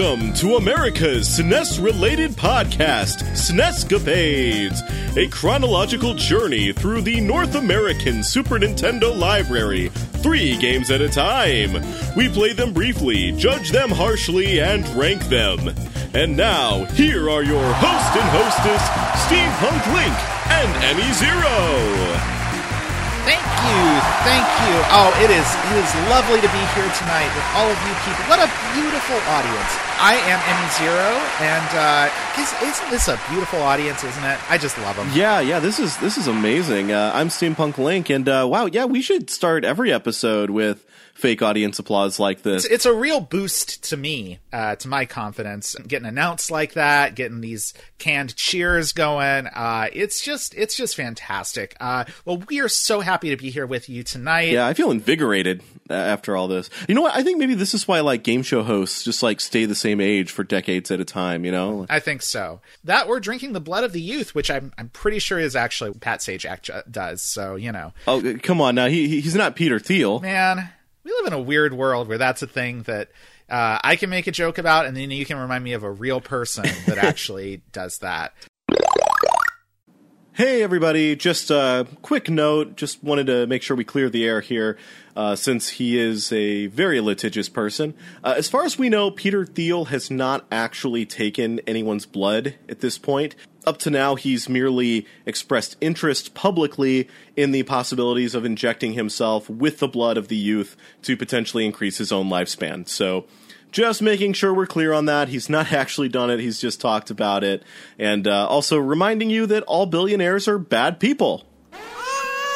Welcome to America's SNES related podcast, SNEScapades, a chronological journey through the North American Super Nintendo library, three games at a time. We play them briefly, judge them harshly, and rank them. And now, here are your host and hostess, Steampunk Link and Emmy Zero. Thank you, thank you. Oh, it is it is lovely to be here tonight with all of you people. What a beautiful audience. I am Emmy Zero, and uh, is, isn't this a beautiful audience? Isn't it? I just love them. Yeah, yeah. This is this is amazing. Uh, I'm Steampunk Link, and uh, wow, yeah, we should start every episode with fake audience applause like this. It's, it's a real boost to me, uh, to my confidence. Getting announced like that, getting these canned cheers going. Uh, it's just, it's just fantastic. Uh, well, we are so happy to be here with you tonight. Yeah, I feel invigorated uh, after all this. You know what? I think maybe this is why like game show hosts just like stay the same age for decades at a time. You know? I think so. That we're drinking the blood of the youth, which I'm I'm pretty sure is actually Pat Sajak does. So you know. Oh come on now, he he's not Peter Thiel. Man, we live in a weird world where that's a thing that uh, I can make a joke about, and then you can remind me of a real person that actually does that. Hey, everybody. Just a quick note. Just wanted to make sure we clear the air here, uh, since he is a very litigious person. Uh, as far as we know, Peter Thiel has not actually taken anyone's blood at this point. Up to now, he's merely expressed interest publicly in the possibilities of injecting himself with the blood of the youth to potentially increase his own lifespan. So, just making sure we're clear on that. He's not actually done it, he's just talked about it. And uh, also reminding you that all billionaires are bad people.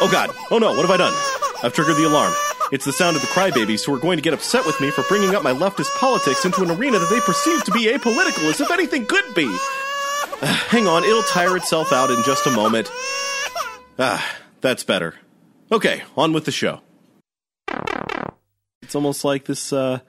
Oh god. Oh no, what have I done? I've triggered the alarm. It's the sound of the crybabies who are going to get upset with me for bringing up my leftist politics into an arena that they perceive to be apolitical, as if anything could be. Uh, hang on, it'll tire itself out in just a moment. Ah, that's better. Okay, on with the show. It's almost like this uh,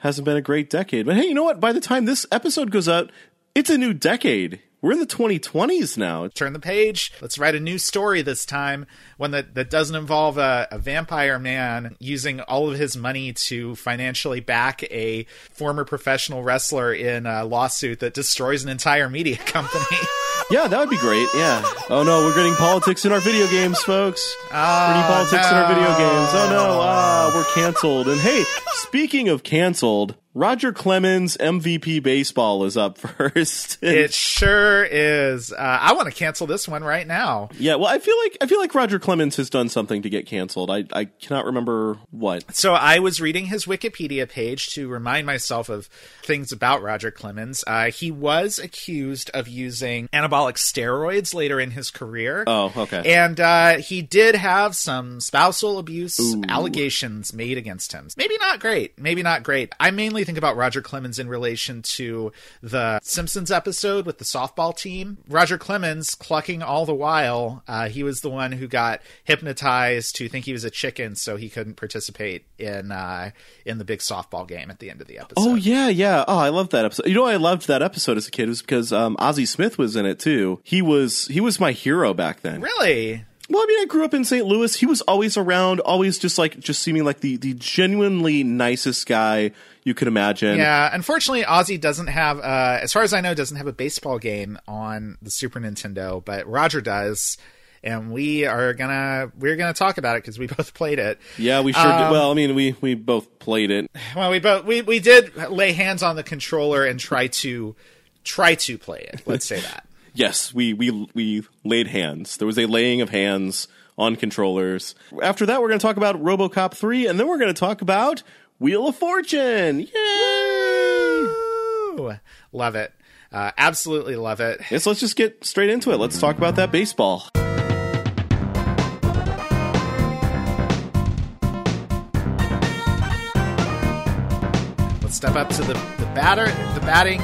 hasn't been a great decade. But hey, you know what? By the time this episode goes out, it's a new decade. We're in the 2020s now. Turn the page. Let's write a new story this time, one that, that doesn't involve a, a, vampire man using all of his money to financially back a former professional wrestler in a lawsuit that destroys an entire media company. yeah, that would be great. Yeah. Oh no, we're getting politics in our video games, folks. Oh, we're getting politics no. in our video games. Oh no, ah, we're canceled. And hey, speaking of canceled, Roger Clemens MVP baseball is up first. it sure is. Uh, I want to cancel this one right now. Yeah, well, I feel like I feel like Roger Clemens has done something to get canceled. I I cannot remember what. So I was reading his Wikipedia page to remind myself of things about Roger Clemens. Uh, he was accused of using anabolic steroids later in his career. Oh, okay. And uh, he did have some spousal abuse Ooh. allegations made against him. Maybe not great. Maybe not great. I mainly think about Roger Clemens in relation to the Simpsons episode with the softball team. Roger Clemens clucking all the while. Uh, he was the one who got hypnotized to think he was a chicken, so he couldn't participate in uh, in the big softball game at the end of the episode. Oh yeah, yeah. Oh, I love that episode. You know, I loved that episode as a kid was because um, Ozzie Smith was in it too. He was he was my hero back then. Really? Well, I mean, I grew up in St. Louis. He was always around, always just like just seeming like the the genuinely nicest guy you could imagine. Yeah, unfortunately, Ozzie doesn't have, uh, as far as I know, doesn't have a baseball game on the Super Nintendo, but Roger does. And we are gonna we're gonna talk about it because we both played it. Yeah, we sure Um, did. Well, I mean, we we both played it. Well, we both we, we did lay hands on the controller and try to try to play it. Let's say that. Yes, we we we laid hands. There was a laying of hands on controllers. After that, we're going to talk about RoboCop 3 and then we're going to talk about Wheel of Fortune. Yay! Ooh, love it. Uh, absolutely love it. Yes, let's just get straight into it. Let's talk about that baseball. Let's step up to the, the batter, the batting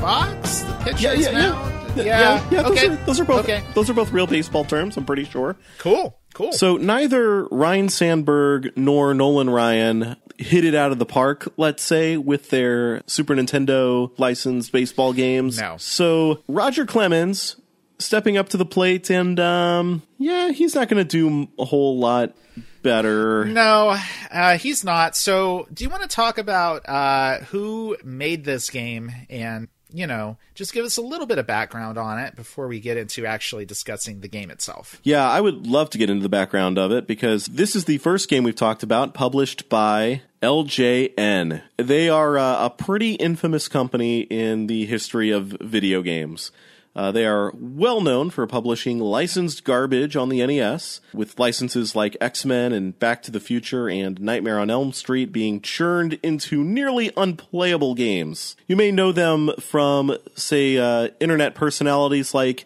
box, the pitcher's Yeah, yeah, yeah. Mound. yeah, yeah. Those, okay. are, those are both Okay. those are both real baseball terms. I'm pretty sure. Cool. Cool. So neither Ryne Sandberg nor Nolan Ryan hit it out of the park, let's say, with their Super Nintendo licensed baseball games. No. So Roger Clemens stepping up to the plate, and um, yeah, he's not going to do a whole lot better. No, uh, he's not. So, do you want to talk about uh, who made this game and you know, just give us a little bit of background on it before we get into actually discussing the game itself. Yeah, I would love to get into the background of it because this is the first game we've talked about published by LJN. They are uh, a pretty infamous company in the history of video games. Uh, they are well known for publishing licensed garbage on the NES, with licenses like X Men and Back to the Future and Nightmare on Elm Street being churned into nearly unplayable games. You may know them from, say, uh, internet personalities like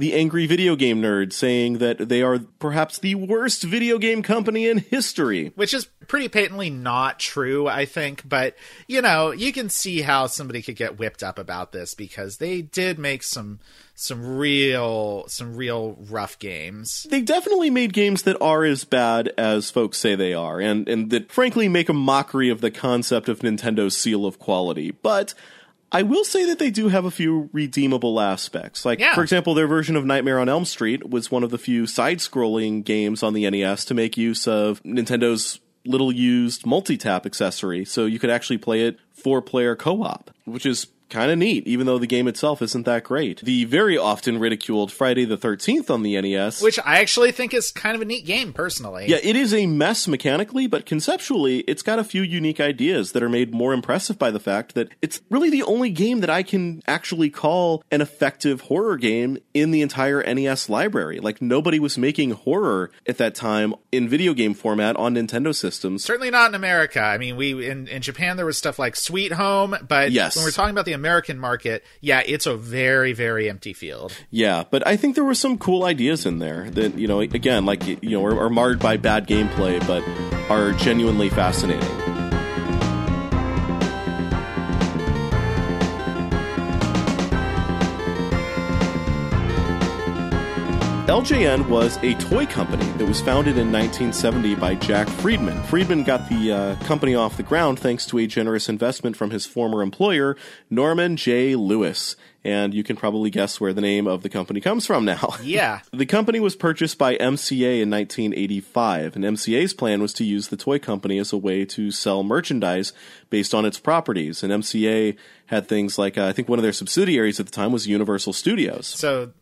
the angry video game nerd saying that they are perhaps the worst video game company in history. Which is pretty patently not true, I think. But, you know, you can see how somebody could get whipped up about this because they did make some some real some real rough games. They definitely made games that are as bad as folks say they are and and that frankly make a mockery of the concept of Nintendo's seal of quality. But I will say that they do have a few redeemable aspects. Like, Yeah. for example, their version of Nightmare on Elm Street was one of the few side scrolling games on the NES to make use of Nintendo's little used multi tap accessory. So you could actually play it four player co op, which is kind of neat, even though the game itself isn't that great. The very often ridiculed Friday the 13th on the NES. Which I actually think is kind of a neat game, personally. Yeah, it is a mess mechanically, but conceptually, it's got a few unique ideas that are made more impressive by the fact that it's really the only game that I can actually call an effective horror game in the entire NES library. Like, nobody was making horror at that time in video game format on Nintendo systems. Certainly not in America. I mean, we in, in Japan there was stuff like Sweet Home, but Yes. when we're talking about the American market, yeah, it's a very very empty field. Yeah, but I think there were some cool ideas in there that, you know, again, like, you know, are, are marred by bad gameplay, but are genuinely fascinating. LJN was a toy company that was founded in 1970 by Jack Friedman. Friedman got the uh, company off the ground thanks to a generous investment from his former employer, Norman J. Lewis. And you can probably guess where the name of the company comes from now. Yeah. The company was purchased by MCA in 1985, and MCA's plan was to use the toy company as a way to sell merchandise based on its properties. And MCA had things like, uh, I think one of their subsidiaries at the time was Universal Studios. So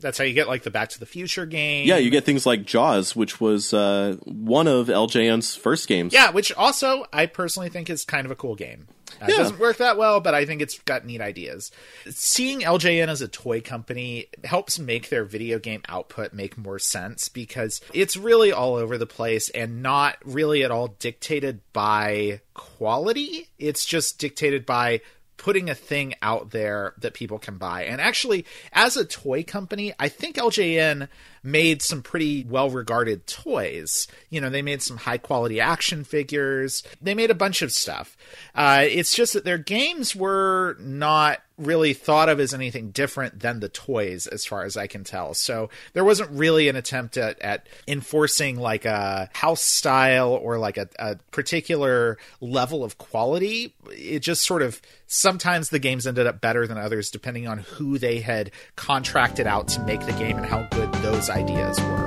that's how you get like the Back to the Future game. Yeah, you get things like Jaws, which was uh, one of LJN's first games. Yeah, which also I personally think is kind of a cool game. Uh, It Yeah. doesn't work that well, but I think it's got neat ideas. Seeing LJN as a toy company helps make their video game output make more sense because it's really all over the place and not really at all dictated by quality. It's just dictated by putting a thing out there that people can buy. And actually, as a toy company, I think LJN made some pretty well regarded toys. You know, they made some high quality action figures, they made a bunch of stuff. Uh, it's just that their games were not really thought of as anything different than the toys as far as I can tell. So there wasn't really an attempt at, at enforcing like a house style or like a, a particular level of quality. It just sort of sometimes the games ended up better than others depending on who they had contracted out to make the game and how good those ideas were.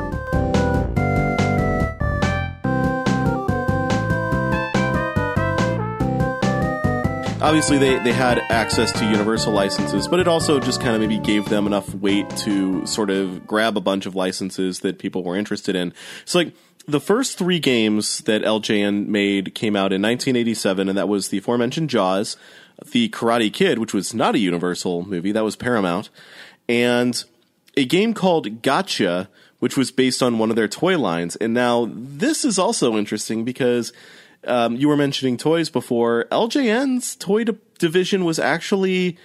Obviously, they, they had access to universal licenses, but it also just kind of maybe gave them enough weight to sort of grab a bunch of licenses that people were interested in. So, like, the first three games that LJN made came out in 1987, and that was the aforementioned Jaws, The Karate Kid, which was not a Universal movie, that was Paramount, and a game called Gotcha, which was based on one of their toy lines. And now this is also interesting because um, you were mentioning toys before. LJN's toy di- division was actually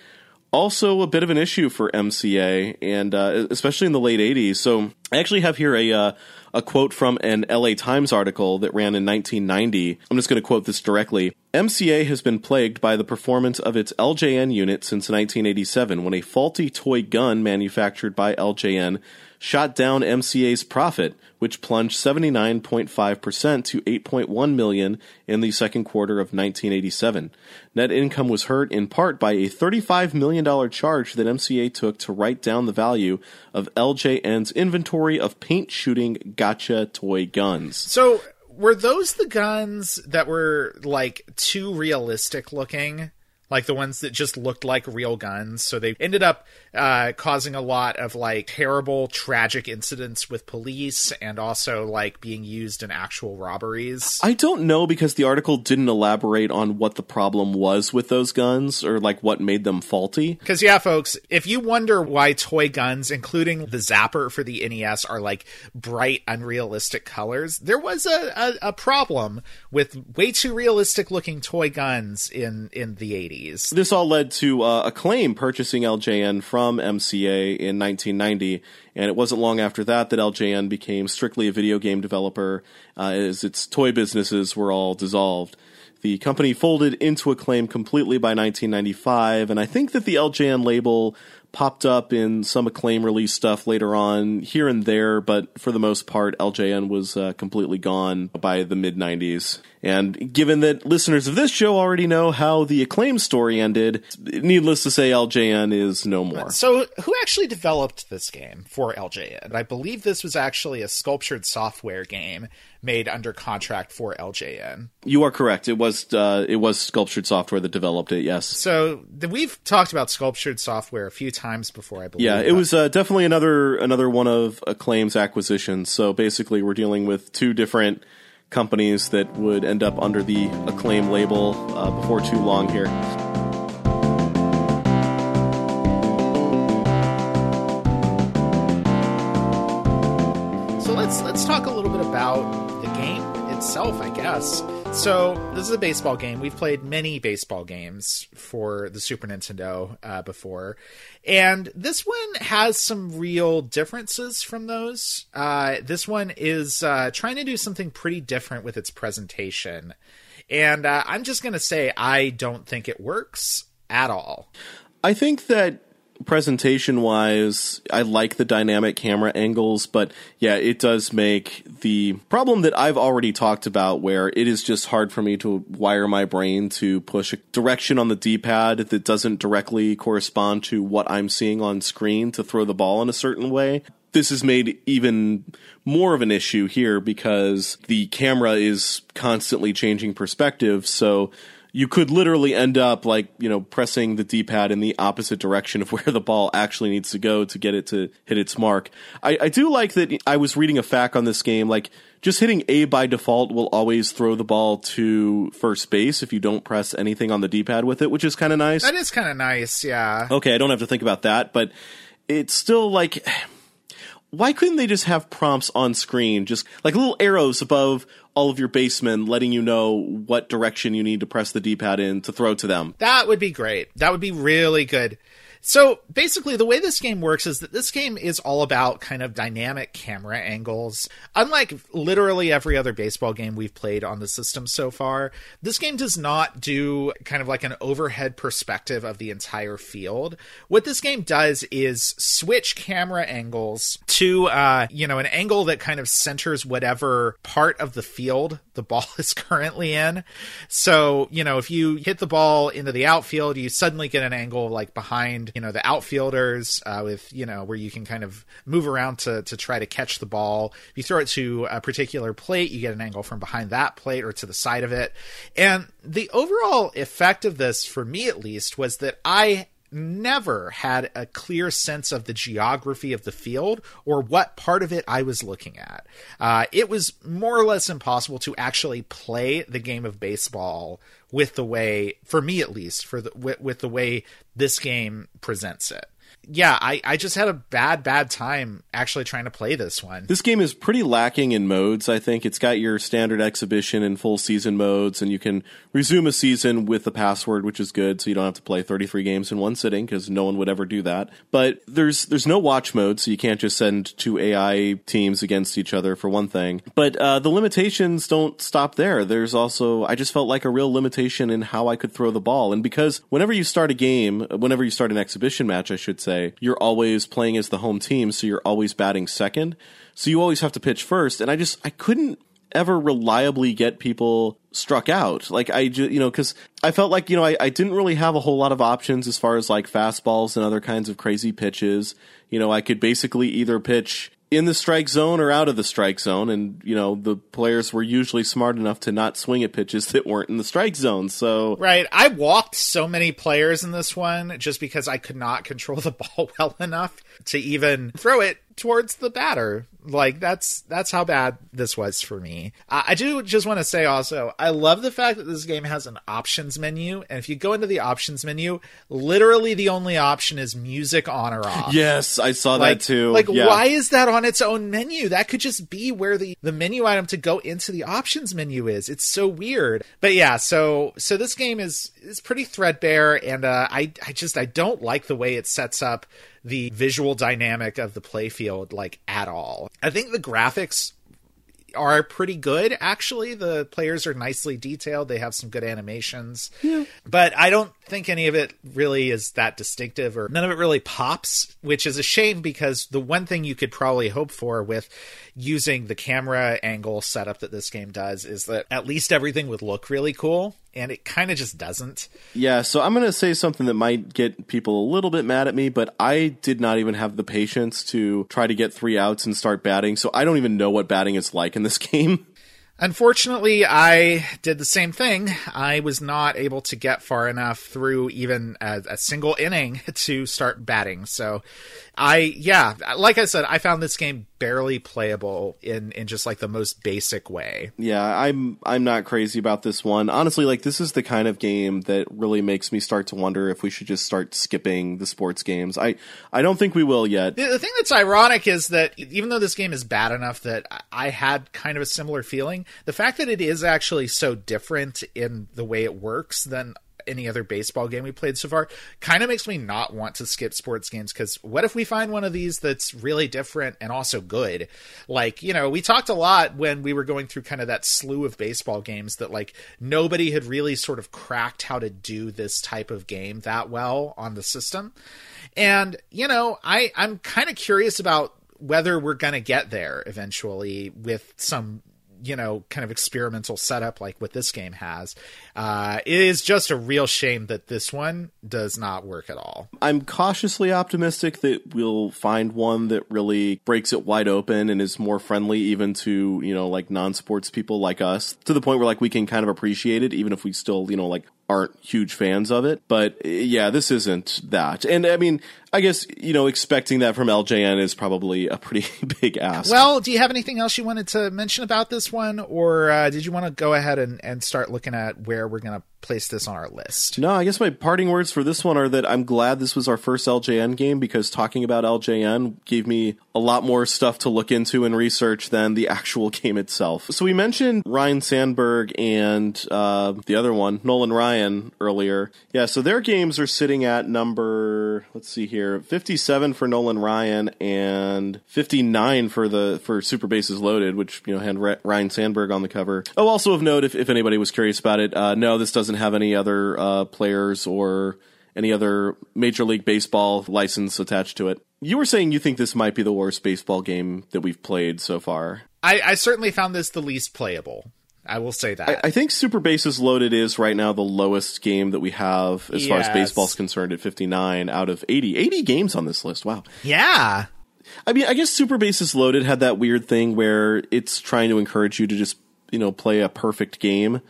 also a bit of an issue for MCA, and uh, especially in the late '80s. So I actually have here a uh, a quote from an LA Times article that ran in 1990. I'm just going to quote this directly. MCA has been plagued by the performance of its LJN unit since 1987, when a faulty toy gun manufactured by LJN shot down MCA's profit, which plunged 79.5% to 8.1 million in the second quarter of 1987. Net income was hurt in part by a $35 million charge that MCA took to write down the value of LJN's inventory of paint shooting gotcha toy guns. So were those the guns that were like too realistic looking? Like the ones that just looked like real guns. So they ended up uh, causing a lot of like terrible, tragic incidents with police and also like being used in actual robberies. I don't know because the article didn't elaborate on what the problem was with those guns or like what made them faulty. Because, yeah, folks, if you wonder why toy guns, including the Zapper for the NES, are like bright, unrealistic colors, there was a, a, a problem with way too realistic looking toy guns in, in the 80s. This all led to uh, Acclaim purchasing LJN from MCA in 1990, and it wasn't long after that that LJN became strictly a video game developer, uh, as its toy businesses were all dissolved. The company folded into Acclaim completely by 1995, and I think that the LJN label popped up in some acclaim release stuff later on here and there, but for the most part, LJN was uh, completely gone by the mid 90s. And given that listeners of this show already know how the acclaim story ended, needless to say, LJN is no more. So, who actually developed this game for LJN? I believe this was actually a sculptured software game made under contract for LJN. You are correct. It was uh, it was sculptured software that developed it. Yes. So we've talked about sculptured software a few times before. I believe. Yeah, it was uh, definitely another another one of Acclaim's acquisitions. So basically, we're dealing with two different companies that would end up under the Acclaim label uh, before too long here. So let's let's talk a little bit about the game itself, I guess. So this is a baseball game. We've played many baseball games for the Super Nintendo uh, before, and this one has some real differences from those. Uh, this one is uh, trying to do something pretty different with its presentation, and uh, I'm just gonna say I don't think it works at all. I think that presentation wise, I like the dynamic camera angles, but yeah, it does make the problem that I've already talked about where it is just hard for me to wire my brain to push a direction on the D pad that doesn't directly correspond to what I'm seeing on screen to throw the ball in a certain way. This is made even more of an issue here because the camera is constantly changing perspective. So you could literally end up like you know pressing the d-pad in the opposite direction of where the ball actually needs to go to get it to hit its mark. I, I, do like that i was reading a fact on this game like just hitting a by default will always throw the ball to first base if you don't press anything on the d-pad with it which is kind of nice. That is kind of nice yeah. Okay i don't have to think about that but it's still like why couldn't they just have prompts on screen, just like little arrows above all of your basemen, letting you know what direction you need to press the D-pad in to throw to them? That would be great. That would be really good. So basically, the way this game works is that this game is all about kind of dynamic camera angles. Unlike literally every other baseball game we've played on the system so far, this game does not do kind of like an overhead perspective of the entire field. What this game does is switch camera angles to, uh, you know, an angle that kind of centers whatever part of the field the ball is currently in. So, you know, if you hit the ball into the outfield, you suddenly get an angle like behind you know the outfielders uh, with you know where you can kind of move around to to try to catch the ball. If you throw it to a particular plate, you get an angle from behind that plate or to the side of it. And the overall effect of this, for me at least, was that I never had a clear sense of the geography of the field or what part of it I was looking at. Uh, it was more or less impossible to actually play the game of baseball with the way, for me at least, for the with, with the way this game presents it yeah, I, I just had a bad, bad time actually trying to play this one. This game is pretty lacking in modes, I think. It's got your standard exhibition and full season modes, and you can resume a season with the password, which is good, so you don't have to play 33 games in one sitting, because no one would ever do that. But there's there's no watch mode, so you can't just send two AI teams against each other, for one thing. But uh, the limitations don't stop there. There's also, I just felt like a real limitation in how I could throw the ball. And because whenever you start a game, whenever you start an exhibition match, I should say, you're always playing as the home team, so you're always batting second. So you always have to pitch first. And I just, I couldn't ever reliably get people struck out. Like I just, you know, cause I felt like, you know, I, I didn't really have a whole lot of options as far as like fastballs and other kinds of crazy pitches. You know, I could basically either pitch in the strike zone or out of the strike zone. And, you know, the players were usually smart enough to not swing at pitches that weren't in the strike zone. So, Right. I walked so many players in this one just because I could not control the ball well enough to even throw it towards the batter. Like that's that's how bad this was for me. I, I do just want to say also, I love the fact that this game has an options menu, and if you go into the options menu, literally the only option is music on or off. yes, I saw Like, that too. like Yeah. why is that on its own menu? That could just be where the the menu item to go into the options menu is. It's so weird. But yeah, so so this game is is pretty threadbare, and uh, I I just I don't like the way it sets up the visual dynamic of the playfield like at all. I think the graphics are pretty good actually. The players are nicely detailed. They have some good animations. But i don't think any of it really is that distinctive or none of it really pops which is a shame because the one thing you could probably hope for with using the camera angle setup that this game does is that at least everything would look really cool and it kind of just doesn't Yeah, so I'm going to say something that might get people a little bit mad at me, but I did not even have the patience to try to get three outs and start batting, so I don't even know what batting is like in this game. Unfortunately, I did the same thing. I was not able to get far enough through even a, a single inning to start batting. So, I, yeah, like I said, I found this game barely playable in, in just like the most basic way. Yeah, I'm I'm not crazy about this one. Honestly, like this is the kind of game that really makes me start to wonder if we should just start skipping the sports games. I I don't think we will yet. The, the thing that's ironic is that even though this game is bad enough that I- I had kind of a similar feeling, the fact that it is actually so different in the way it works than any other baseball game we played so far kind of makes me not want to skip sports games because what if we find one of these that's really different and also good? Like you know we talked a lot when we were going through kind of that slew of baseball games that like nobody had really sort of cracked how to do this type of game that well on the system. And you know i i'm kind of curious about whether we're going to get there eventually with some you know kind of experimental setup like what this game has uh it is just a real shame that this one does not work at all. I'm cautiously optimistic that we'll find one that really breaks it wide open and is more friendly even to, you know, like non-sports people like us to the point where like we can kind of appreciate it even if we still, you know, like aren't huge fans of it. But yeah, this isn't that. And I mean, I guess, you know, expecting that from LJN is probably a pretty big ask. well do you have anything else you wanted to mention about this one or uh, did you want to go ahead and, and start looking at where we're going to place this on our list No, I guess my parting words for this one are that I'm glad this was our first LJN game because talking about LJN gave me a lot more stuff to look into and research than the actual game itself. So we mentioned Ryne Sandberg and uh, the other one, Nolan Ryan, earlier. Yeah, so their games are sitting at number, let's see here, 57 for Nolan Ryan and 59 for the for Super Bases Loaded, which you know had Ryne Sandberg on the cover. Oh, also of note, if, if anybody was curious about it, uh, no, this doesn't have any other uh, players or any other Major League Baseball license attached to it. You were saying you think this might be the worst baseball game that we've played so far. I, I certainly found this the least playable i will say that I think Super Bases Loaded is right now the lowest game that we have as far as Yes. baseball's concerned at 59 out of 80. 80 games on this list. Wow. yeah I mean, I guess Super Bases Loaded had that weird thing where it's trying to encourage you to just, you know, play a perfect game.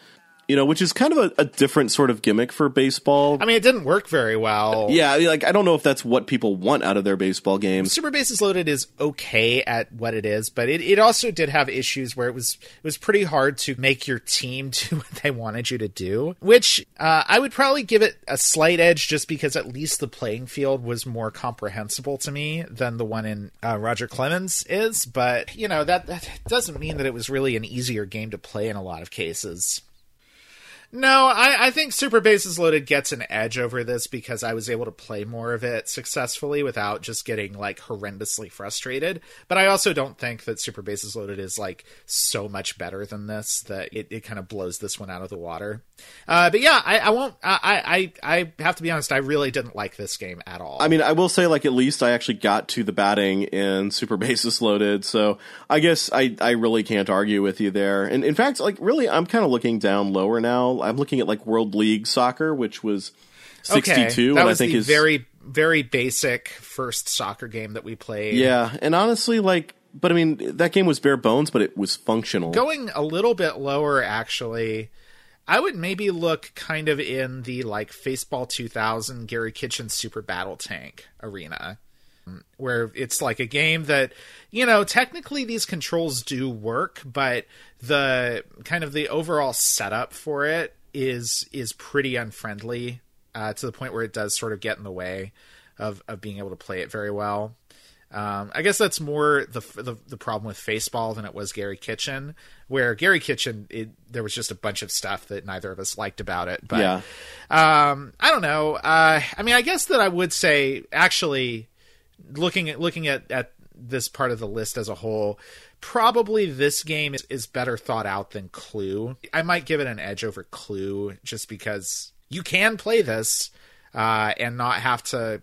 You know, which is kind of a, a different sort of gimmick for baseball. i mean it didn't work very well yeah, I mean, like I don't know if that's what people want out of their baseball games. Super Bases Loaded is okay at what it is, but it, it also did have issues where it was it was pretty hard to make your team do what they wanted you to do. Which uh, I would probably give it a slight edge just because at least the playing field was more comprehensible to me than the one in uh, Roger Clemens is. But you know that that doesn't mean that it was really an easier game to play in a lot of cases. No, I, I think Super Bases Loaded gets an edge over this because I was able to play more of it successfully without just getting like horrendously frustrated. But I also don't think that Super Bases Loaded is like so much better than this that it, it kind of blows this one out of the water. Uh, but yeah, I, I won't. I, I I have to be honest. I really didn't like this game at all. I mean, I will say, like, at least I actually got to the batting in Super Bases Loaded, so I guess I, I really can't argue with you there. And in fact, like, really, I'm kind of looking down lower now. I'm looking at, like, World League Soccer, which was 62, okay, that and was I think the is. very very basic first soccer game that we played. Yeah, and honestly, like, but I mean that game was bare bones, but it was functional. Going a little bit lower, actually, I would maybe look kind of in the like Faceball 2000 Garry Kitchen Super Battle Tank arena, where it's like a game that, you know, technically these controls do work, but the kind of the overall setup for it is is pretty unfriendly uh, to the point where it does sort of get in the way of of being able to play it very well. Um, I guess that's more the, the, the problem with Faceball than it was Garry Kitchen, where Garry Kitchen it, there was just a bunch of stuff that neither of us liked about it. But Yeah. um, I don't know. Uh, I mean, I guess that I would say actually looking at looking at at this part of the list as a whole. Probably this game is, is better thought out than Clue. I might give it an edge over Clue just because you can play this uh, and not have to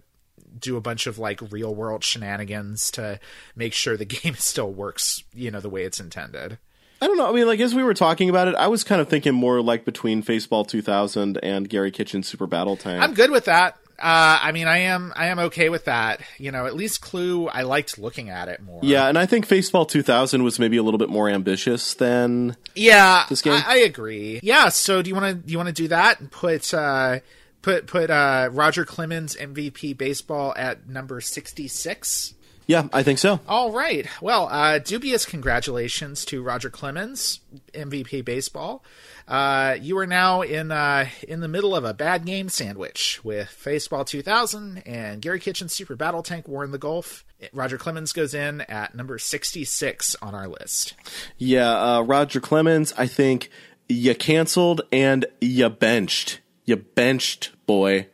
do a bunch of like real world shenanigans to make sure the game still works, you know, the way it's intended. I don't know. I mean, like as we were talking about it, I was kind of thinking more like between Faceball 2000 and Garry Kitchen Super Battle Tank. I'm good with that. Uh, I mean, I am, I am okay with that. You know, at least Clue, I liked looking at it more. yeah, and I think Faceball 2000 was maybe a little bit more ambitious than yeah. This game? I, I agree. Yeah. So do you want to, do you want to do that and put, uh, put, put, uh, Roger Clemens MVP baseball at number 66? Yeah, I think so. All right. Well, uh, dubious congratulations to Roger Clemens, MVP baseball. Uh, you are now in uh, in the middle of a bad game sandwich with Faceball 2000 and Garry Kitchen's Super Battle Tank War in the Gulf. Roger Clemens goes in at number 66 on our list. Yeah, uh, Roger Clemens, I think you canceled and you benched. You benched, boy.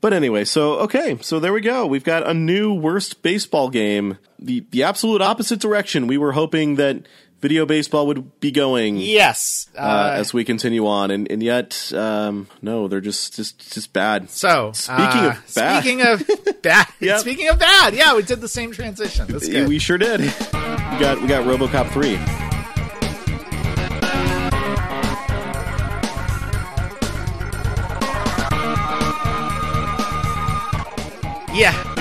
But anyway, so okay, so there we go. We've got a new worst baseball game. The the absolute opposite direction we were hoping that video baseball would be going Yes. Uh, uh, as we continue on, and and yet um, no, they're just just just bad. so speaking uh, of bad. speaking of bad, Yep. speaking of bad, yeah, we did the same transition. We sure did. We got we got RoboCop three.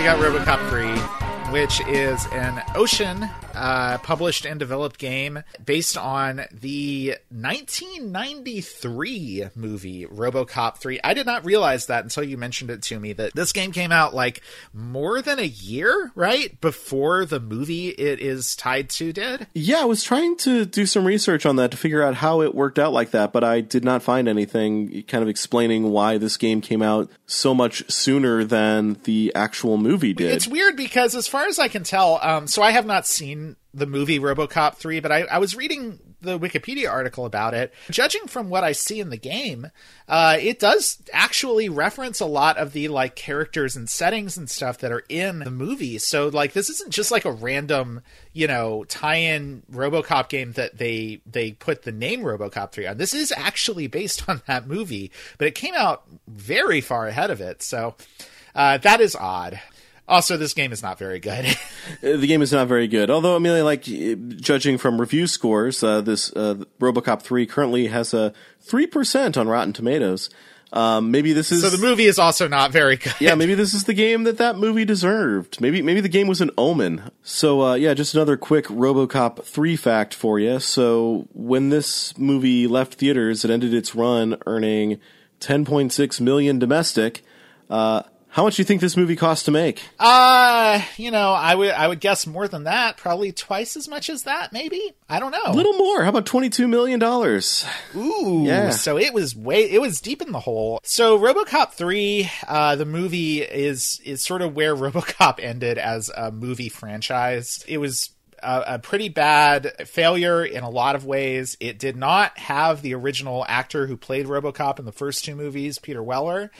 Got RoboCop 3, which is an Ocean uh, published and developed game based on the 1993 movie RoboCop 3. I did not realize that until you mentioned it to me that this game came out like more than a year, right? Before the movie it is tied to did. Yeah, I was trying to do some research on that to figure out how it worked out like that, but I did not find anything kind of explaining why this game came out so much sooner than the actual movie did. It's weird because, as far as I can tell, um, so I have not seen the movie RoboCop 3, but I, I was reading the Wikipedia article about it. Judging from what I see in the game, uh, it does actually reference a lot of the like characters and settings and stuff that are in the movie. So like this isn't just like a random, you know, tie-in RoboCop game that they they put the name RoboCop 3 on. This is actually based on that movie, but it came out very far ahead of it. So uh, that is odd. Also, this game is not very good. Uh, the game is not very good. Although, I mean, like judging from review scores, uh, this uh, RoboCop three currently has a three percent on Rotten Tomatoes. Um, maybe this is so the movie is also not very good. yeah, maybe this is the game that that movie deserved. Maybe maybe the game was an omen. So uh, yeah, just another quick RoboCop three fact for you. So when this movie left theaters, it ended its run earning 10.6 million domestic. Uh, how much do you think this movie cost to make? Uh, you know, I would I would guess more than that, probably twice as much as that, maybe. I don't know. A little more. How about 22 million dollars? Ooh, Yeah. so it was way it was deep in the hole. So RoboCop 3, uh the movie is is sort of where RoboCop ended as a movie franchise. It was a, a pretty bad failure in a lot of ways. It did not have the original actor who played RoboCop in the first two movies, Peter Weller,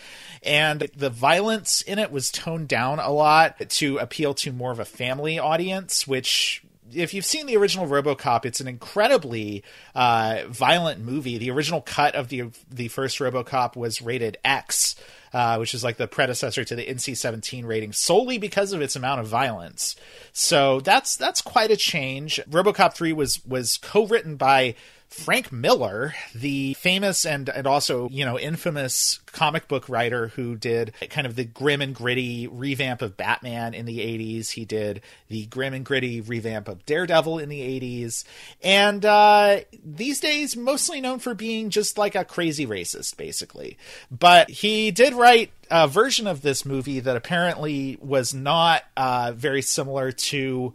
and the violence in it was toned down a lot to appeal to more of a family audience, which if you've seen the original RoboCop, it's an incredibly uh, violent movie. The original cut of the the first RoboCop was rated X, uh, which is like the predecessor to the NC-17 rating, solely because of its amount of violence. So that's that's quite a change. RoboCop 3 was was co-written by Frank Miller, the famous and, and also, you know, infamous comic book writer who did kind of the grim and gritty revamp of Batman in the 80s. He did the grim and gritty revamp of Daredevil in the 80s. And uh, these days, mostly known for being just like a crazy racist, basically. But he did write a version of this movie that apparently was not uh, very similar to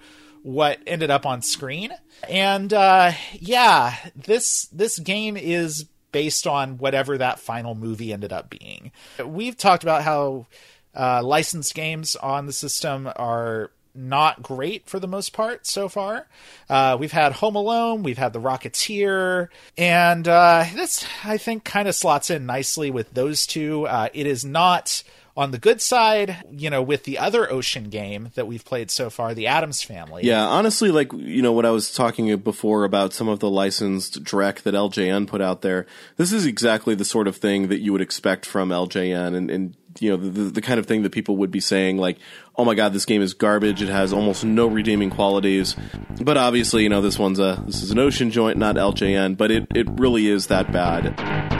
what ended up on screen. And uh, yeah, this this game is based on whatever that final movie ended up being. We've talked about how uh, licensed games on the system are not great for the most part so far. Uh, we've had Home Alone, we've had The Rocketeer, and uh, this I think kind of slots in nicely with those two. Uh, it is not on the good side, you know, with the other Ocean game that we've played so far, the Addams Family. Yeah, honestly, like you know what I was talking before about some of the licensed Drek that LJN put out there. This is exactly the sort of thing that you would expect from LJN, and, and you know the, the kind of thing that people would be saying like, "Oh my god, this game is garbage. It has almost no redeeming qualities." But obviously, you know this one's a this is an Ocean joint, not LJN, but it it really is that bad.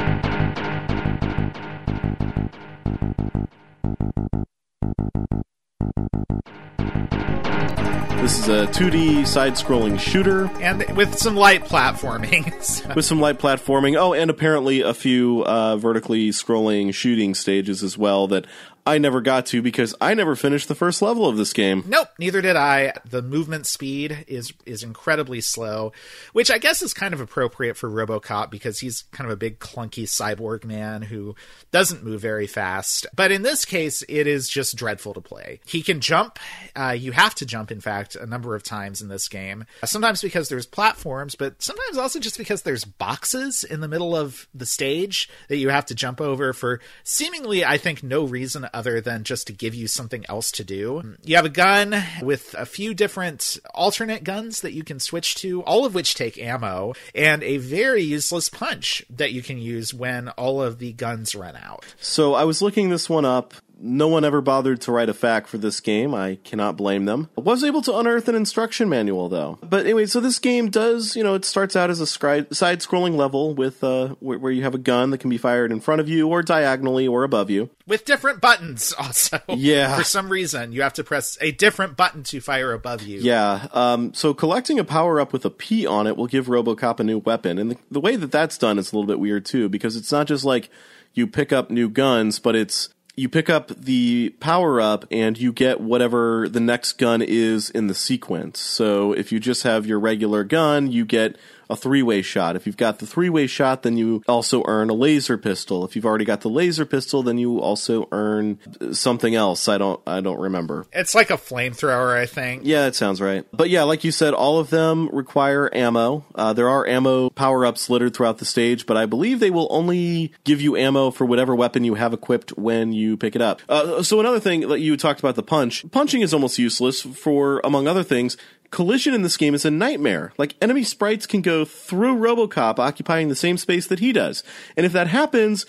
This is a 2D side scrolling shooter. And with some light platforming. so. With some light platforming. Oh, and apparently a few uh, vertically scrolling shooting stages as well that I never got to because I never finished the first level of this game. Nope, neither did I. The movement speed is is incredibly slow, which I guess is kind of appropriate for RoboCop because he's kind of a big clunky cyborg man who doesn't move very fast. But in this case, it is just dreadful to play. He can jump. Uh, you have to jump, in fact, a number of times in this game. Sometimes because there's platforms, but sometimes also just because there's boxes in the middle of the stage that you have to jump over for seemingly, I think, no reason other than just to give you something else to do. You have a gun with a few different alternate guns that you can switch to, all of which take ammo, and a very useless punch that you can use when all of the guns run out. So I was looking this one up no one ever bothered to write a fact for this game. I cannot blame them. I was able to unearth an instruction manual though. But anyway, so this game does, you know, it starts out as a side-scrolling level with uh, where, where, you have a gun that can be fired in front of you or diagonally or above you with different buttons. Also, yeah. For some reason, you have to press a different button to fire above you. Yeah. Um, so collecting a power up with a P on it will give RoboCop a new weapon, and the, the way that that's done is a little bit weird too because it's not just like you pick up new guns, but it's you pick up the power up and you get whatever the next gun is in the sequence. So if you just have your regular gun, you get a three way shot. If you've got the three way shot, then you also earn a laser pistol. If you've already got the laser pistol, then you also earn something else. I don't I don't remember. It's like a flamethrower, I think. Yeah, it sounds right. But yeah, like you said, all of them require ammo. Uh, there are ammo power ups littered throughout the stage, but I believe they will only give you ammo for whatever weapon you have equipped when you pick it up. Uh, so another thing that you talked about the punch. Punching is almost useless for, among other things, collision in this game is a nightmare. Like enemy sprites can go through RoboCop occupying the same space that he does. And if that happens,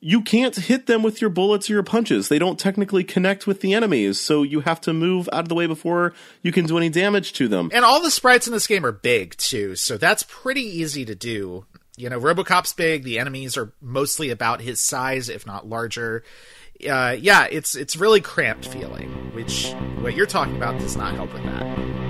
you can't hit them with your bullets or your punches. They don't technically connect with the enemies, so you have to move out of the way before you can do any damage to them. And all the sprites in this game are big too, so that's pretty easy to do. You know, RoboCop's big, the enemies are mostly about his size, if not larger. Uh, yeah, it's it's really cramped feeling, which what you're talking about does not help with that.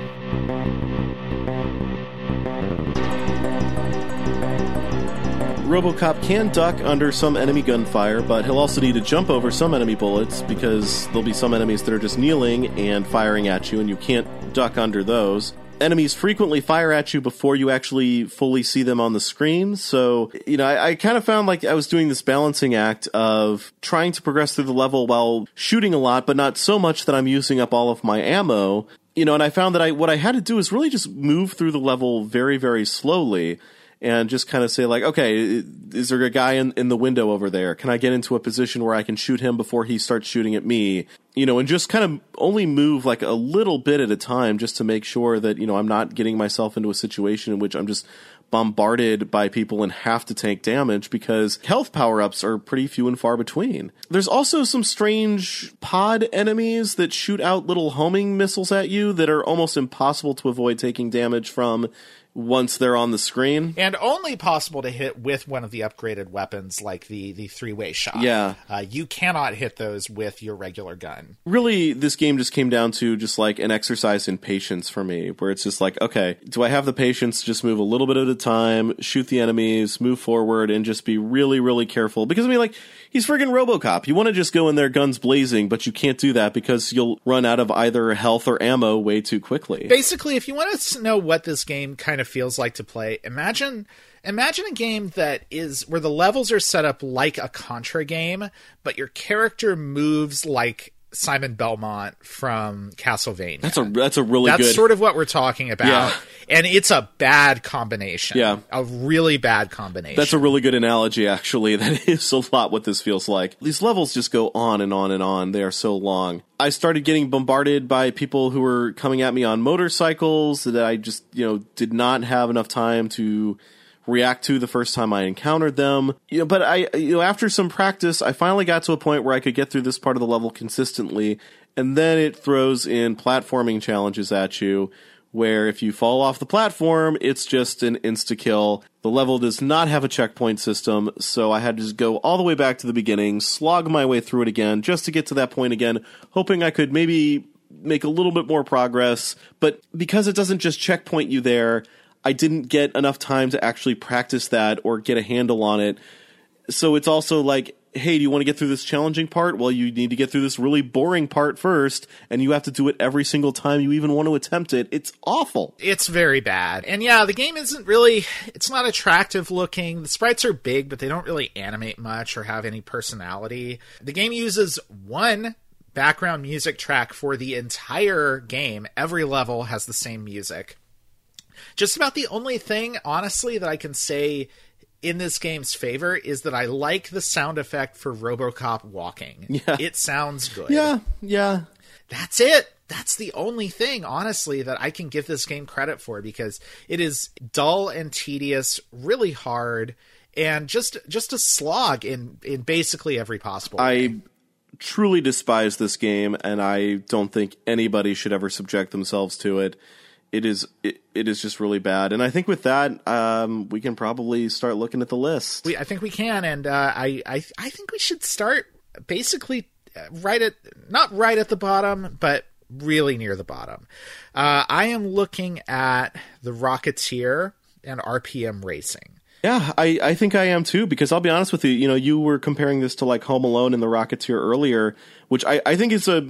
Robocop can duck under some enemy gunfire, but he'll also need to jump over some enemy bullets because there'll be some enemies that are just kneeling and firing at you, and you can't duck under those. Enemies frequently fire at you before you actually fully see them on the screen. So, you know, I, I kind of found like I was doing this balancing act of trying to progress through the level while shooting a lot, but not so much that I'm using up all of my ammo you know, and I found that I what I had to do is really just move through the level very, very slowly and just kind of say like, okay, is there a guy in, in the window over there? Can I get into a position where I can shoot him before he starts shooting at me? You know, and just kind of only move like a little bit at a time just to make sure that, you know, I'm not getting myself into a situation in which I'm just bombarded by people and have to take damage because health power ups are pretty few and far between. There's also some strange pod enemies that shoot out little homing missiles at you that are almost impossible to avoid taking damage from once they're on the screen. and only possible to hit with one of the upgraded weapons like the the three-way shot Yeah. uh, you cannot hit those with your regular gun Really, this game just came down to just like an exercise in patience for me, where it's just like, okay, do I have the patience to just move a little bit at a time, shoot the enemies, move forward, and just be really, really careful? Because I mean, like, he's friggin' Robocop. You want to just go in there guns blazing, but you can't do that because you'll run out of either health or ammo way too quickly. basically if you want to know what this game kind of feels like to play imagine imagine a game that is where the levels are set up like a contra game but your character moves like simon belmont from castlevania That's a that's a really that's good. sort of what we're talking about Yeah. and it's a bad combination Yeah. a really bad combination That's a really good analogy, actually. That is a lot what this feels like. These levels just go on and on and on. They are so long. I started getting bombarded by people who were coming at me on motorcycles that I just, you know, did not have enough time to react to the first time I encountered them. You know, but I, you know, after some practice, I finally got to a point where I could get through this part of the level consistently. And then it throws in platforming challenges at you where if you fall off the platform, it's just an insta kill. The level does not have a checkpoint system, so I had to just go all the way back to the beginning, slog my way through it again, just to get to that point again, hoping I could maybe make a little bit more progress. But because it doesn't just checkpoint you there, I didn't get enough time to actually practice that or get a handle on it. So it's also like, hey, do you want to get through this challenging part? Well, you need to get through this really boring part first, and you have to do it every single time you even want to attempt it. It's awful. it's very bad. And yeah, the game isn't really it's not attractive looking. The sprites are big, but they don't really animate much or have any personality. The game uses one background music track for the entire game. Every level has the same music. Just about the only thing, honestly, that I can say in this game's favor is that I like the sound effect for Robocop walking. Yeah. It sounds good Yeah, yeah. that's it. That's the only thing, honestly, that I can give this game credit for because it is dull and tedious, really hard, and just just a slog in in basically every possible. way. I truly despise this game, and I don't think anybody should ever subject themselves to it. It is it, it is just really bad, and I think with that, um, we can probably start looking at the list. we, I think we can, and uh, I, I I think we should start basically uh, right at not right at the bottom, but really near the bottom. Uh, I am looking at the Rocketeer and RPM Racing. Yeah, I, I think I am too, because I'll be honest with you, you know, you were comparing this to like Home Alone and The Rocketeer earlier, which I, I think is a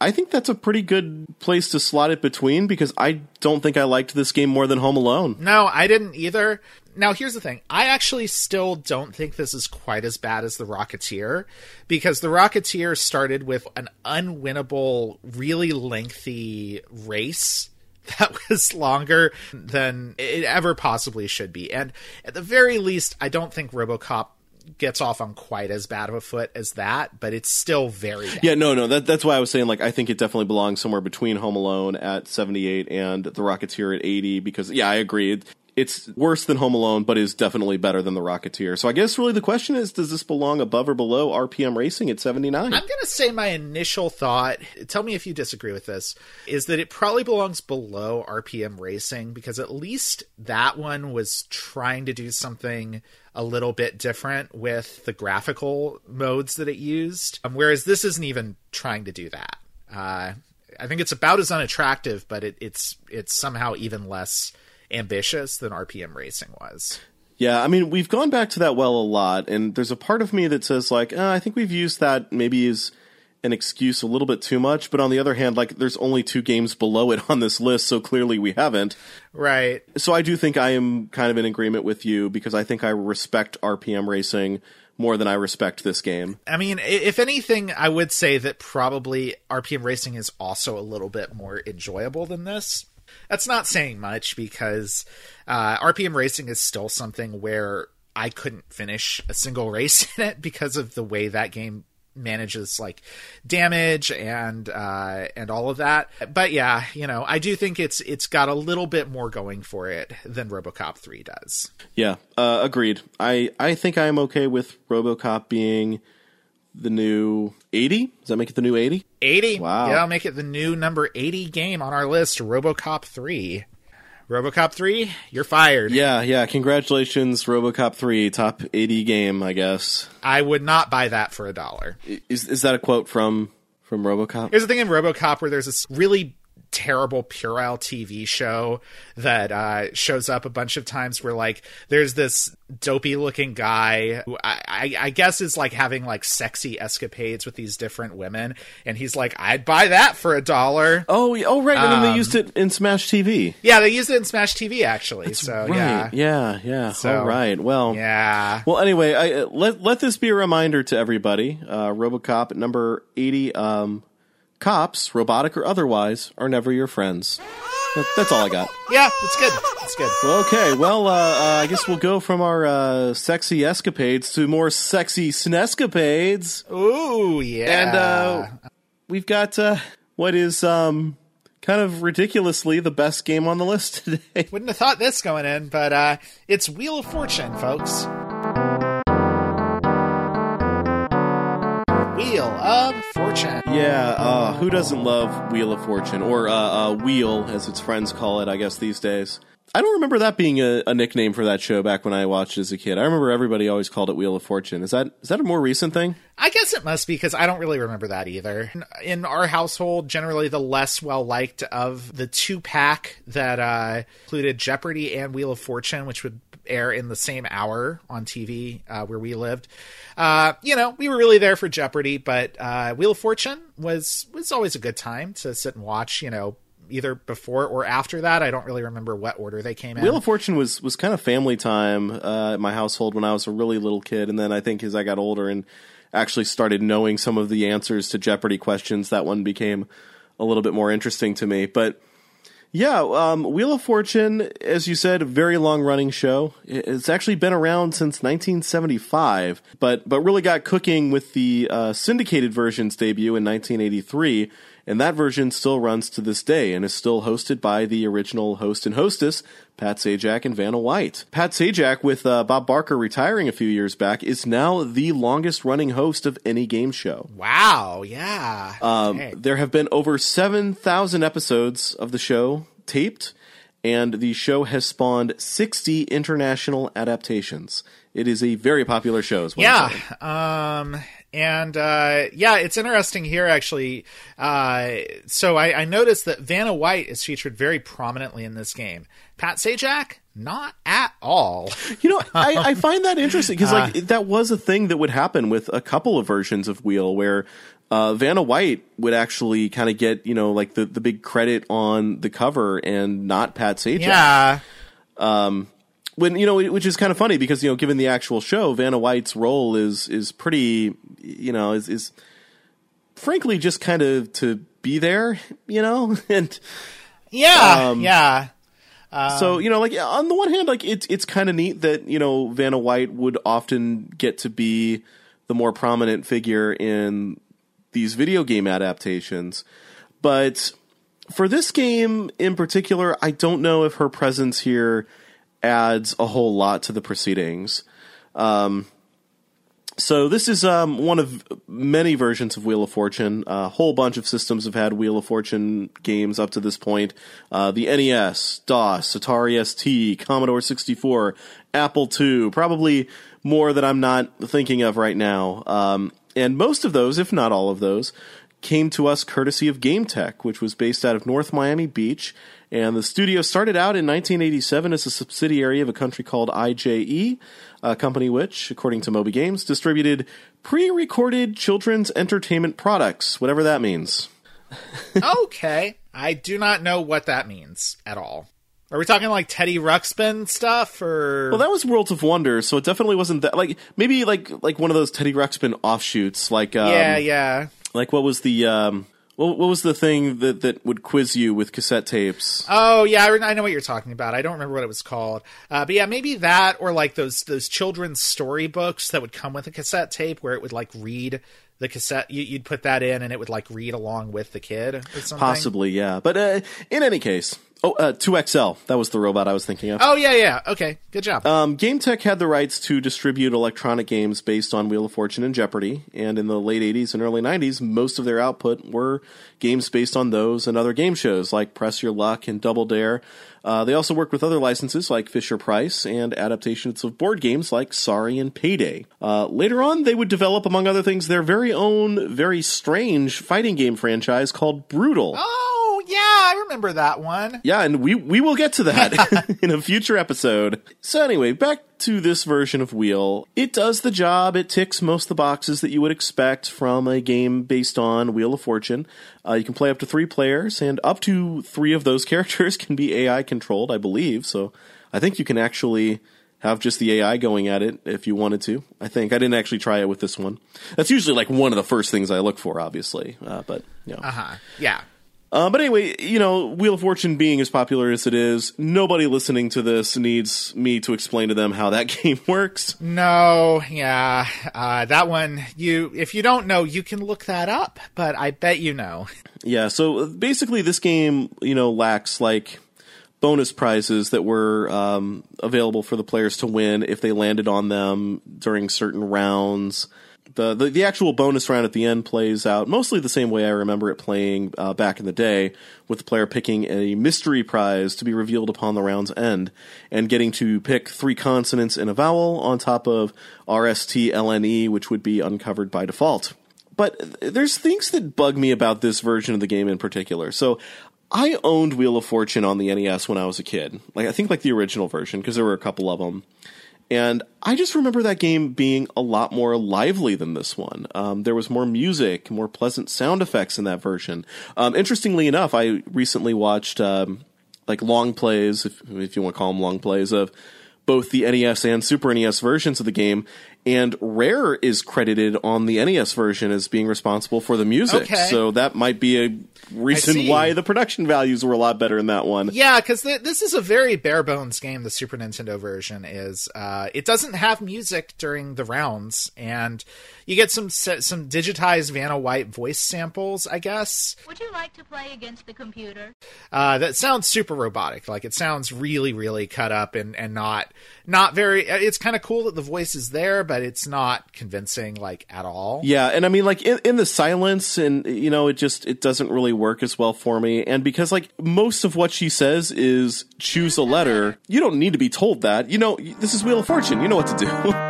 I think that's a pretty good place to slot it between because I don't think I liked this game more than Home Alone. No, I didn't either. Now, here's the thing. I actually still don't think this is quite as bad as The Rocketeer because The Rocketeer started with an unwinnable, really lengthy race that was longer than it ever possibly should be. And at the very least, I don't think Robocop gets off on quite as bad of a foot as that, but it's still very bad. Yeah, no, no, that, that's why I was saying like I think it definitely belongs somewhere between Home Alone at 78 and The Rocketeer at 80 because yeah, I agree. It's worse than Home Alone, but is definitely better than The Rocketeer. So I guess really the question is, does this belong above or below RPM Racing at 79? I'm going to say my initial thought, tell me if you disagree with this, is that it probably belongs below RPM Racing because at least that one was trying to do something a little bit different with the graphical modes that it used, um, whereas this isn't even trying to do that. Uh, I think it's about as unattractive, but it, it's it's somehow even less ambitious than RPM Racing was. Yeah, I mean, we've gone back to that well a lot, and there's a part of me that says, like, uh, I think we've used that maybe as an excuse a little bit too much, but on the other hand, like, there's only two games below it on this list, so clearly we haven't. Right. So I do think I am kind of in agreement with you because I think I respect RPM racing more than I respect this game. I mean, if anything, I would say that probably RPM Racing is also a little bit more enjoyable than this. That's not saying much because uh, RPM Racing is still something where I couldn't finish a single race in it because of the way that game manages like damage and uh and all of that but yeah you know i do think it's it's got a little bit more going for it than robocop 3 does Yeah, uh, agreed. I, I think I am okay with RoboCop being the new 80. Does that make it the new 80? 80 Wow. yeah i'll make it the new number 80 game on our list robocop 3 RoboCop 3, you're fired. Yeah, yeah. Congratulations, RoboCop 3, top 80 game, I guess. I would not buy that for a dollar. Is is that a quote from from RoboCop? There's a thing in RoboCop where there's this really terrible puerile TV show that uh, shows up a bunch of times where like there's this dopey looking guy who I, I, I guess is like having like sexy escapades with these different women and he's like I'd buy that for a dollar. Oh, oh right, and then they used it in Smash TV. Yeah, they used it in Smash TV actually. so right. yeah. yeah, yeah. So- All right. Well, Yeah. Well, anyway, I, uh, let let this be a reminder to everybody. Uh, RoboCop number eighty. Um, cops, robotic or otherwise, are never your friends. That's all I got. Yeah, it's good. It's good. Okay, well, uh, uh, I guess we'll go from our uh, sexy escapades to more sexy snescapades, Ooh, yeah. and uh, we've got uh, what is um, kind of ridiculously the best game on the list today. Wouldn't have thought this going in, but uh, it's Wheel of Fortune, folks. Wheel of Fortune. Yeah, uh, who doesn't love Wheel of Fortune or uh, uh, Wheel, as its friends call it? I guess these days. I don't remember that being a, a nickname for that show back when I watched as a kid. I remember everybody always called it Wheel of Fortune. Is that is that a more recent thing? I guess it must be because I don't really remember that either. In our household, generally the less well liked of the two pack that uh, included Jeopardy and Wheel of Fortune, which would air in the same hour on TV uh, where we lived. Uh, you know, we were really there for Jeopardy, but uh, Wheel of Fortune was was always a good time to sit and watch. You know, either before or after that. I don't really remember what order they came in. Wheel of Fortune was was kind of family time uh, at my household when I was a really little kid, and then I think as I got older and actually started knowing some of the answers to Jeopardy questions, that one became a little bit more interesting to me. But yeah, um, Wheel of Fortune, as you said, a very long running show. It's actually been around since 1975, but but really got cooking with the uh, syndicated version's debut in 1983. And that version still runs to this day and is still hosted by the original host and hostess, Pat Sajak and Vanna White. Pat Sajak, with uh, Bob Barker retiring a few years back, is now the longest running host of any game show. wow, yeah. Um. There have been over 7,000 episodes of the show taped, and the show has spawned 60 international adaptations. It is a very popular show, is what Yeah. Um, and uh, yeah, it's interesting here actually. Uh, so I, I noticed that Vanna White is featured very prominently in this game. Pat Sajak, not at all. You know, I, I find that interesting because Uh. like that was a thing that would happen with a couple of versions of Wheel where uh, Vanna White would actually kind of get you know like the the big credit on the cover and not Pat Sajak. Yeah. When you know which is kind of funny because you know given the actual show vanna white's role is is pretty you know is is frankly just kind of to be there you know and Yeah. Um, yeah. so you know like on the one hand like it's it's kind of neat that you know vanna white would often get to be the more prominent figure in these video game adaptations but for this game in particular i don't know if her presence here adds a whole lot to the proceedings Um, so this is um, one of many versions of Wheel of Fortune. A whole bunch of systems have had Wheel of Fortune games up to this point. Uh, the NES, DOS, Atari ST, Commodore 64, Apple II, probably more that I'm not thinking of right now. Um, and most of those, if not all of those, came to us courtesy of GameTek, which was based out of North Miami Beach. And the studio started out in 1987 as a subsidiary of a country called IJE, a company which, according to Moby Games, distributed pre recorded children's entertainment products, whatever that means. okay. I do not know what that means at all. Are we talking like Teddy Ruxpin stuff or Well, that was Worlds of Wonder, so it definitely wasn't that. Like maybe like like one of those Teddy Ruxpin offshoots, like um, Yeah, yeah. like what was the um, what, what was the thing that that would quiz you with cassette tapes? Oh yeah, I, I know what you're talking about. I don't remember what it was called, uh, but yeah, maybe that or like those those children's storybooks that would come with a cassette tape, where it would like read the cassette. You, you'd put that in, and it would like read along with the kid. Possibly, yeah. But uh, in any case, Oh, uh, 2XL. That was the robot I was thinking of. Oh yeah, yeah. Okay, good job. Um, GameTek had the rights to distribute electronic games based on Wheel of Fortune and Jeopardy, and in the late 80s and early 90s, most of their output were games based on those and other game shows like Press Your Luck and Double Dare. Uh, they also worked with other licenses like Fisher Price and adaptations of board games like Sorry and Payday. Uh, later on, they would develop, among other things, their very own, very strange fighting game franchise called Brutal. oh yeah, I remember that one. Yeah, and we we will get to that in a future episode. So anyway, back to this version of Wheel. It does the job. It ticks most of the boxes that you would expect from a game based on Wheel of Fortune. Uh, you can play up to three players, and up to three of those characters can be AI controlled, I believe. So I think you can actually have just the AI going at it if you wanted to. I think I didn't actually try it with this one. That's usually like one of the first things I look for, obviously. Uh, but you know. Uh huh. Yeah. Uh, but anyway, you know, Wheel of Fortune being as popular as it is, nobody listening to this needs me to explain to them how that game works. No, yeah, uh, that one. You, if you don't know, you can look that up. But I bet you know. Yeah, so basically, this game, you know, lacks like bonus prizes that were um, available for the players to win if they landed on them during certain rounds. The, the, the actual bonus round at the end plays out mostly the same way I remember it playing uh, back in the day, with the player picking a mystery prize to be revealed upon the round's end, and getting to pick three consonants and a vowel on top of R S T L N E, which would be uncovered by default. But there's things that bug me about this version of the game in particular. So I owned Wheel of Fortune on the NES when I was a kid. Like I think like the original version because there were a couple of them. And I just remember that game being a lot more lively than this one. Um, there was more music, more pleasant sound effects in that version. Um, interestingly enough, I recently watched um, like long plays, if, if you want to call them long plays, of both the NES and Super NES versions of the game. And Rare is credited on the NES version as being responsible for the music. Okay. So that might be a reason why the production values were a lot better in that one. Yeah, because th- this is a very bare bones game. The Super Nintendo version is. Uh, it doesn't have music during the rounds, and you get some some digitized Vanna White voice samples, I guess. Would you like to play against the computer? Uh, that sounds super robotic. Like it sounds really, really cut up and and not not very. It's kind of cool that the voice is there, but it's not convincing like at all. Yeah, and I mean, like in, in the silence, and you know, it just it doesn't really work as well for me. And because like most of what she says is choose a letter, you don't need to be told that. You know, this is Wheel of Fortune. You know what to do.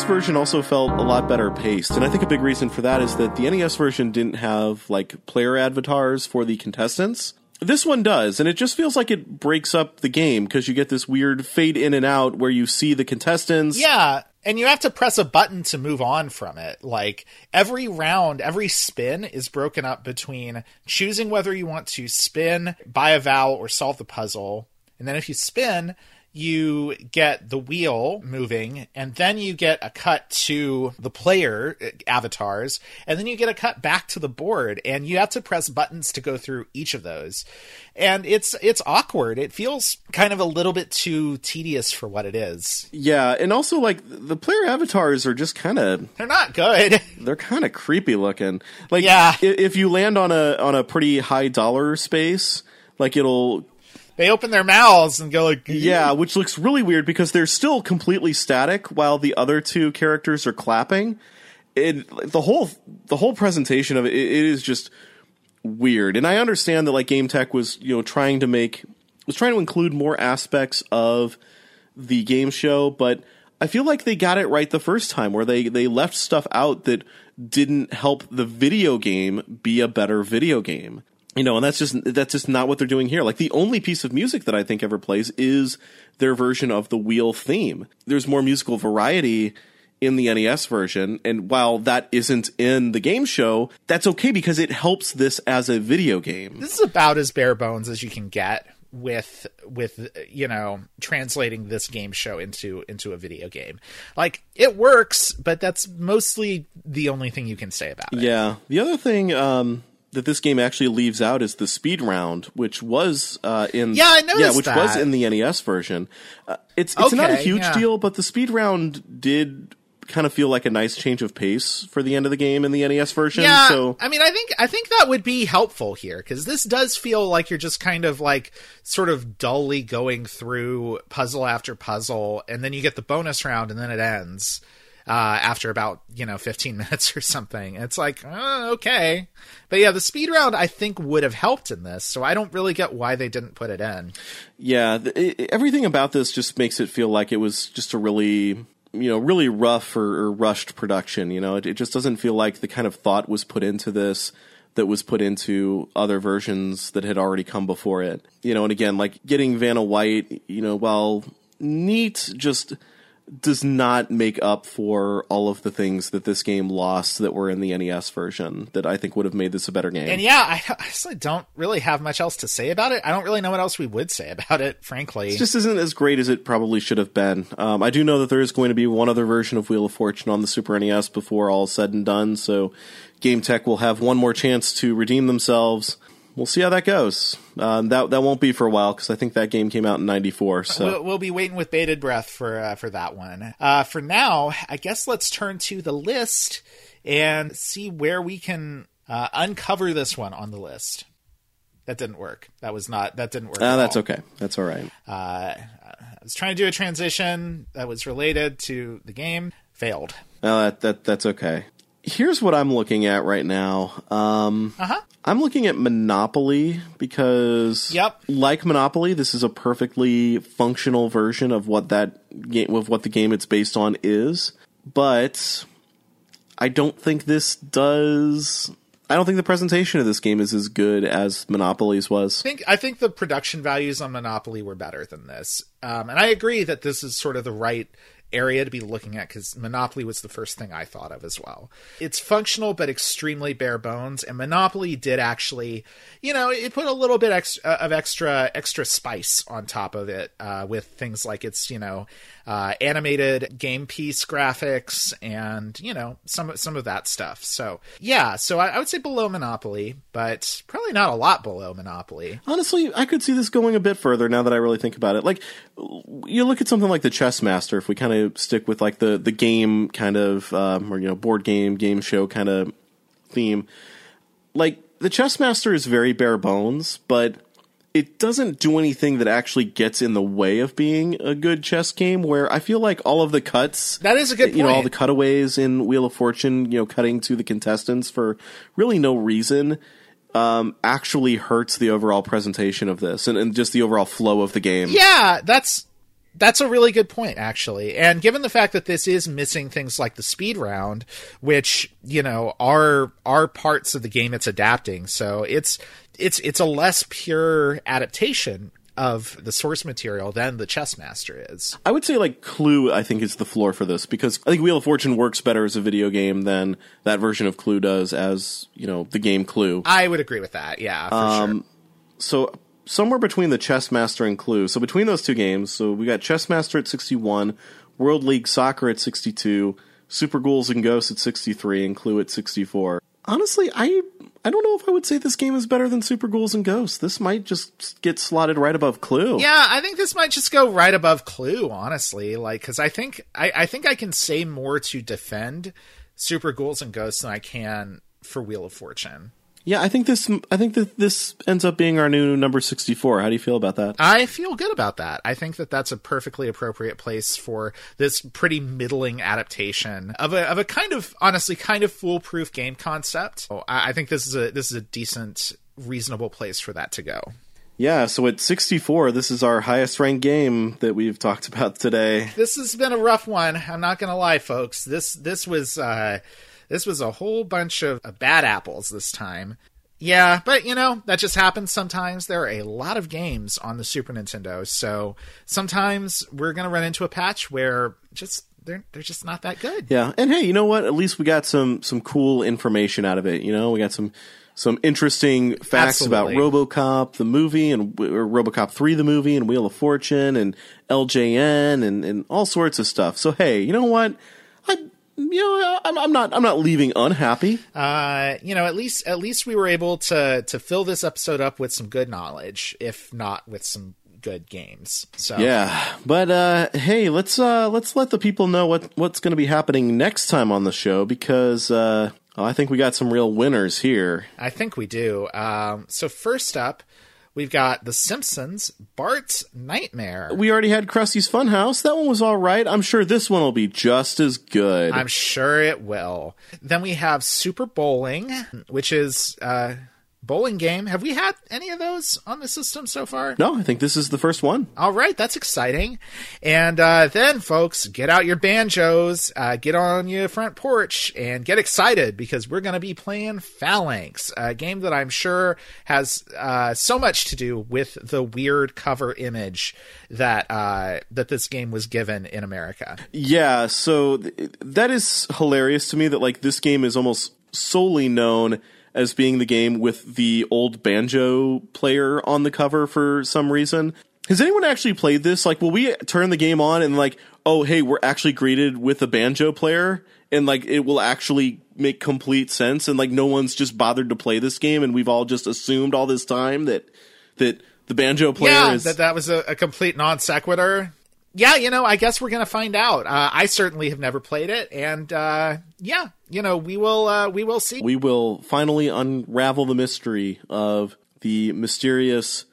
NES version also felt a lot better paced, and I think a big reason for that is that the NES version didn't have like player avatars for the contestants. This one does, and it just feels like it breaks up the game because you get this weird fade in and out where you see the contestants. Yeah, and you have to press a button to move on from it. Like every round, every spin is broken up between choosing whether you want to spin, buy a vowel, or solve the puzzle. And then if you spin, you get the wheel moving, and then you get a cut to the player uh, avatars, and then you get a cut back to the board, and you have to press buttons to go through each of those. And it's it's awkward. It feels kind of a little bit too tedious for what it is. Yeah, and also like the player avatars are just kind of They're not good. they're kind of creepy looking. Like Yeah. if you land on a on a pretty high dollar space, like it'll they open their mouths and go like, yeah, which looks really weird because they're still completely static while the other two characters are clapping. It the whole the whole presentation of it, it, it is just weird. And I understand that like GameTek was you know trying to make was trying to include more aspects of the game show, but I feel like they got it right the first time where they they left stuff out that didn't help the video game be a better video game. You know, and that's just that's just not what they're doing here. Like the only piece of music that I think ever plays is their version of the wheel theme. There's more musical variety in the NES version, and while that isn't in the game show, that's okay because it helps this as a video game. this is about as bare bones as you can get with with you know translating this game show into into a video game like it works but that's mostly the only thing you can say about it Yeah. The other thing um, that this game actually leaves out is the speed round, which was uh, in Yeah, I noticed yeah, which was in the NES version. Uh, it's it's not a huge yeah. deal, but the speed round did kind of feel like a nice change of pace for the end of the game in the NES version. Yeah, So I mean, I think I think that would be helpful here because this does feel like you're just kind of like sort of dully going through puzzle after puzzle, and then you get the bonus round, and then it ends uh, after about you know 15 minutes or something. It's like uh, okay, but yeah, the speed round I think would have helped in this, so I don't really get why they didn't put it in. Yeah, th- it, everything about this just makes it feel like it was just a really, you know, really rough or, or rushed production. You know, it, it just doesn't feel like the kind of thought was put into this that was put into other versions that had already come before it. You know, and again, like getting Vanna White, you know, while neat, just does not make up for all of the things that this game lost that were in the NES version that I think would have made this a better game. And yeah, I honestly don't really have much else to say about it. I don't really know what else we would say about it, frankly. It just isn't as great as it probably should have been. Um, I do know that there is going to be one other version of Wheel of Fortune on the Super NES before all is said and done, so GameTek will have one more chance to redeem themselves. We'll see how that goes. Um, that that won't be for a while because I think that game came out in '94. So We'll, we'll be waiting with bated breath for uh, for that one. Uh, for now, I guess let's turn to the list and see where we can uh, uncover this one on the list. That didn't work. That was not. That didn't work. Ah, at that's all. okay. That's all right. Uh, I was trying to do a transition that was related to the game. Failed. No, that, that that's okay. Here's what I'm looking at right now. Um, Uh huh. I'm looking at Monopoly because, Yep. like Monopoly, this is a perfectly functional version of what that game, of what the game it's based on is. But I don't think this does. I don't think the presentation of this game is as good as Monopoly's was. I think I think the production values on Monopoly were better than this, um, and I agree that this is sort of the right area to be looking at because Monopoly was the first thing I thought of as well. It's functional but extremely bare bones, and Monopoly did actually, you know, it put a little bit ex- uh, of extra extra spice on top of it uh, with things like its, you know, uh, animated game piece graphics and you know some some of that stuff. So yeah, so I, I would say below Monopoly, but probably not a lot below Monopoly. Honestly, I could see this going a bit further now that I really think about it. Like, you look at something like the Chess Master. If we kind of stick with like the the game kind of um, or you know board game game show kind of theme, like the Chess Master is very bare bones, but it doesn't do anything that actually gets in the way of being a good chess game. Where I feel like all of the cuts That is a good you know all the cutaways in Wheel of Fortune, you know, cutting to the contestants for really no reason, um, actually hurts the overall presentation of this and, and just the overall flow of the game. Yeah, that's that's a really good point actually. And given the fact that this is missing things like the speed round, which, you know, are are parts of the game it's adapting. So it's it's it's a less pure adaptation of the source material than the chess master is. I would say like Clue. I think is the floor for this because I think Wheel of Fortune works better as a video game than that version of Clue does as you know the game Clue. I would agree with that. Yeah, for Um, sure. so somewhere between the Chess Master and Clue. So between those two games, so we got Chess Master at 61, World League Soccer at 62, Super Ghouls and Ghosts at 63, and Clue at 64. Honestly, I I don't know if I would say this game is better than Super Ghouls and Ghosts. This might just get slotted right above Clue. Yeah, I think this might just go right above Clue, honestly. Like, because I think I, I think I can say more to defend Super Ghouls and Ghosts than I can for Wheel of Fortune. Yeah, I think this I think that this ends up being our new number 64. How do you feel about that? I feel good about that. I think that that's a perfectly appropriate place for this pretty middling adaptation of a of a kind of honestly kind of foolproof game concept. So I, I think this is a this is a decent, reasonable place for that to go. Yeah, so at 64, this is our highest ranked game that we've talked about today. This has been a rough one. I'm not gonna lie, folks. This this was uh, this was a whole bunch of bad apples this time. Yeah, but you know that just happens sometimes. There are a lot of games on the Super Nintendo, so sometimes we're gonna run into a patch where just they're they're just not that good. Yeah, and hey, you know what? At least we got some some cool information out of it. You know, we got some some interesting facts Absolutely. about RoboCop the movie and RoboCop three the movie and Wheel of Fortune and LJN and and all sorts of stuff. So hey, you know what? You know I'm, I'm not I'm not leaving unhappy. Uh, you know, at least at least we were able to to fill this episode up with some good knowledge, if not with some good games. So Yeah, but uh, hey, let's uh, let's let the people know what what's going to be happening next time on the show because uh, I think we got some real winners here. I think we do. Um, so first up, we've got The Simpsons, Bart's Nightmare. We already had Krusty's Funhouse. That one was all right. I'm sure this one will be just as good. I'm sure it will. Then we have Super Bowling, which is uh, bowling game. Have we had any of those on the system so far? no, I think this is the first one. All right, that's exciting. And uh, then, folks, get out your banjos, uh, get on your front porch, and get excited because we're going to be playing Phalanx, a game that I'm sure has uh, so much to do with the weird cover image that uh, that this game was given in America. Yeah, so th- that is hilarious to me that like this game is almost solely known as being the game with the old banjo player on the cover for some reason. Has anyone actually played this? Like, will we turn the game on and like, oh, hey, we're actually greeted with a banjo player, and like it will actually make complete sense, and like no one's just bothered to play this game, and we've all just assumed all this time that that the banjo player yeah, is that that was a, a complete non sequitur. Yeah, you know, I guess we're gonna find out. Uh, I certainly have never played it, and uh, yeah, you know, we will uh, we will see. we will finally unravel the mystery of the mysterious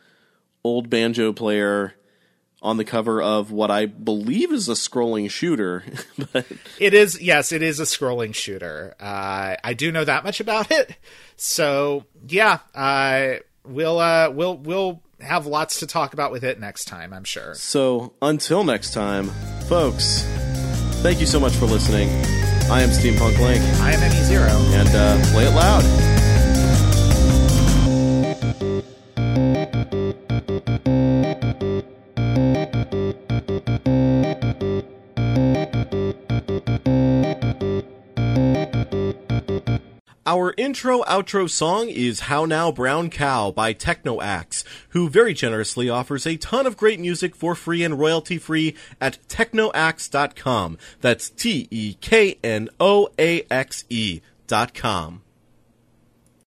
old banjo player on the cover of what I believe is a scrolling shooter. but It is, yes, it is a scrolling shooter. Uh, I do know that much about it. So yeah, uh, we'll uh, we'll we'll have lots to talk about with it next time. I'm sure. so until next time, folks, thank you so much for listening. I am Steampunk Link, I am Emmy Zero. and uh, play it loud. Our intro outro song is How Now Brown Cow by Teknoaxe, who very generously offers a ton of great music for free and royalty free at teknoaxe.com. That's T E K N O A X E dot com.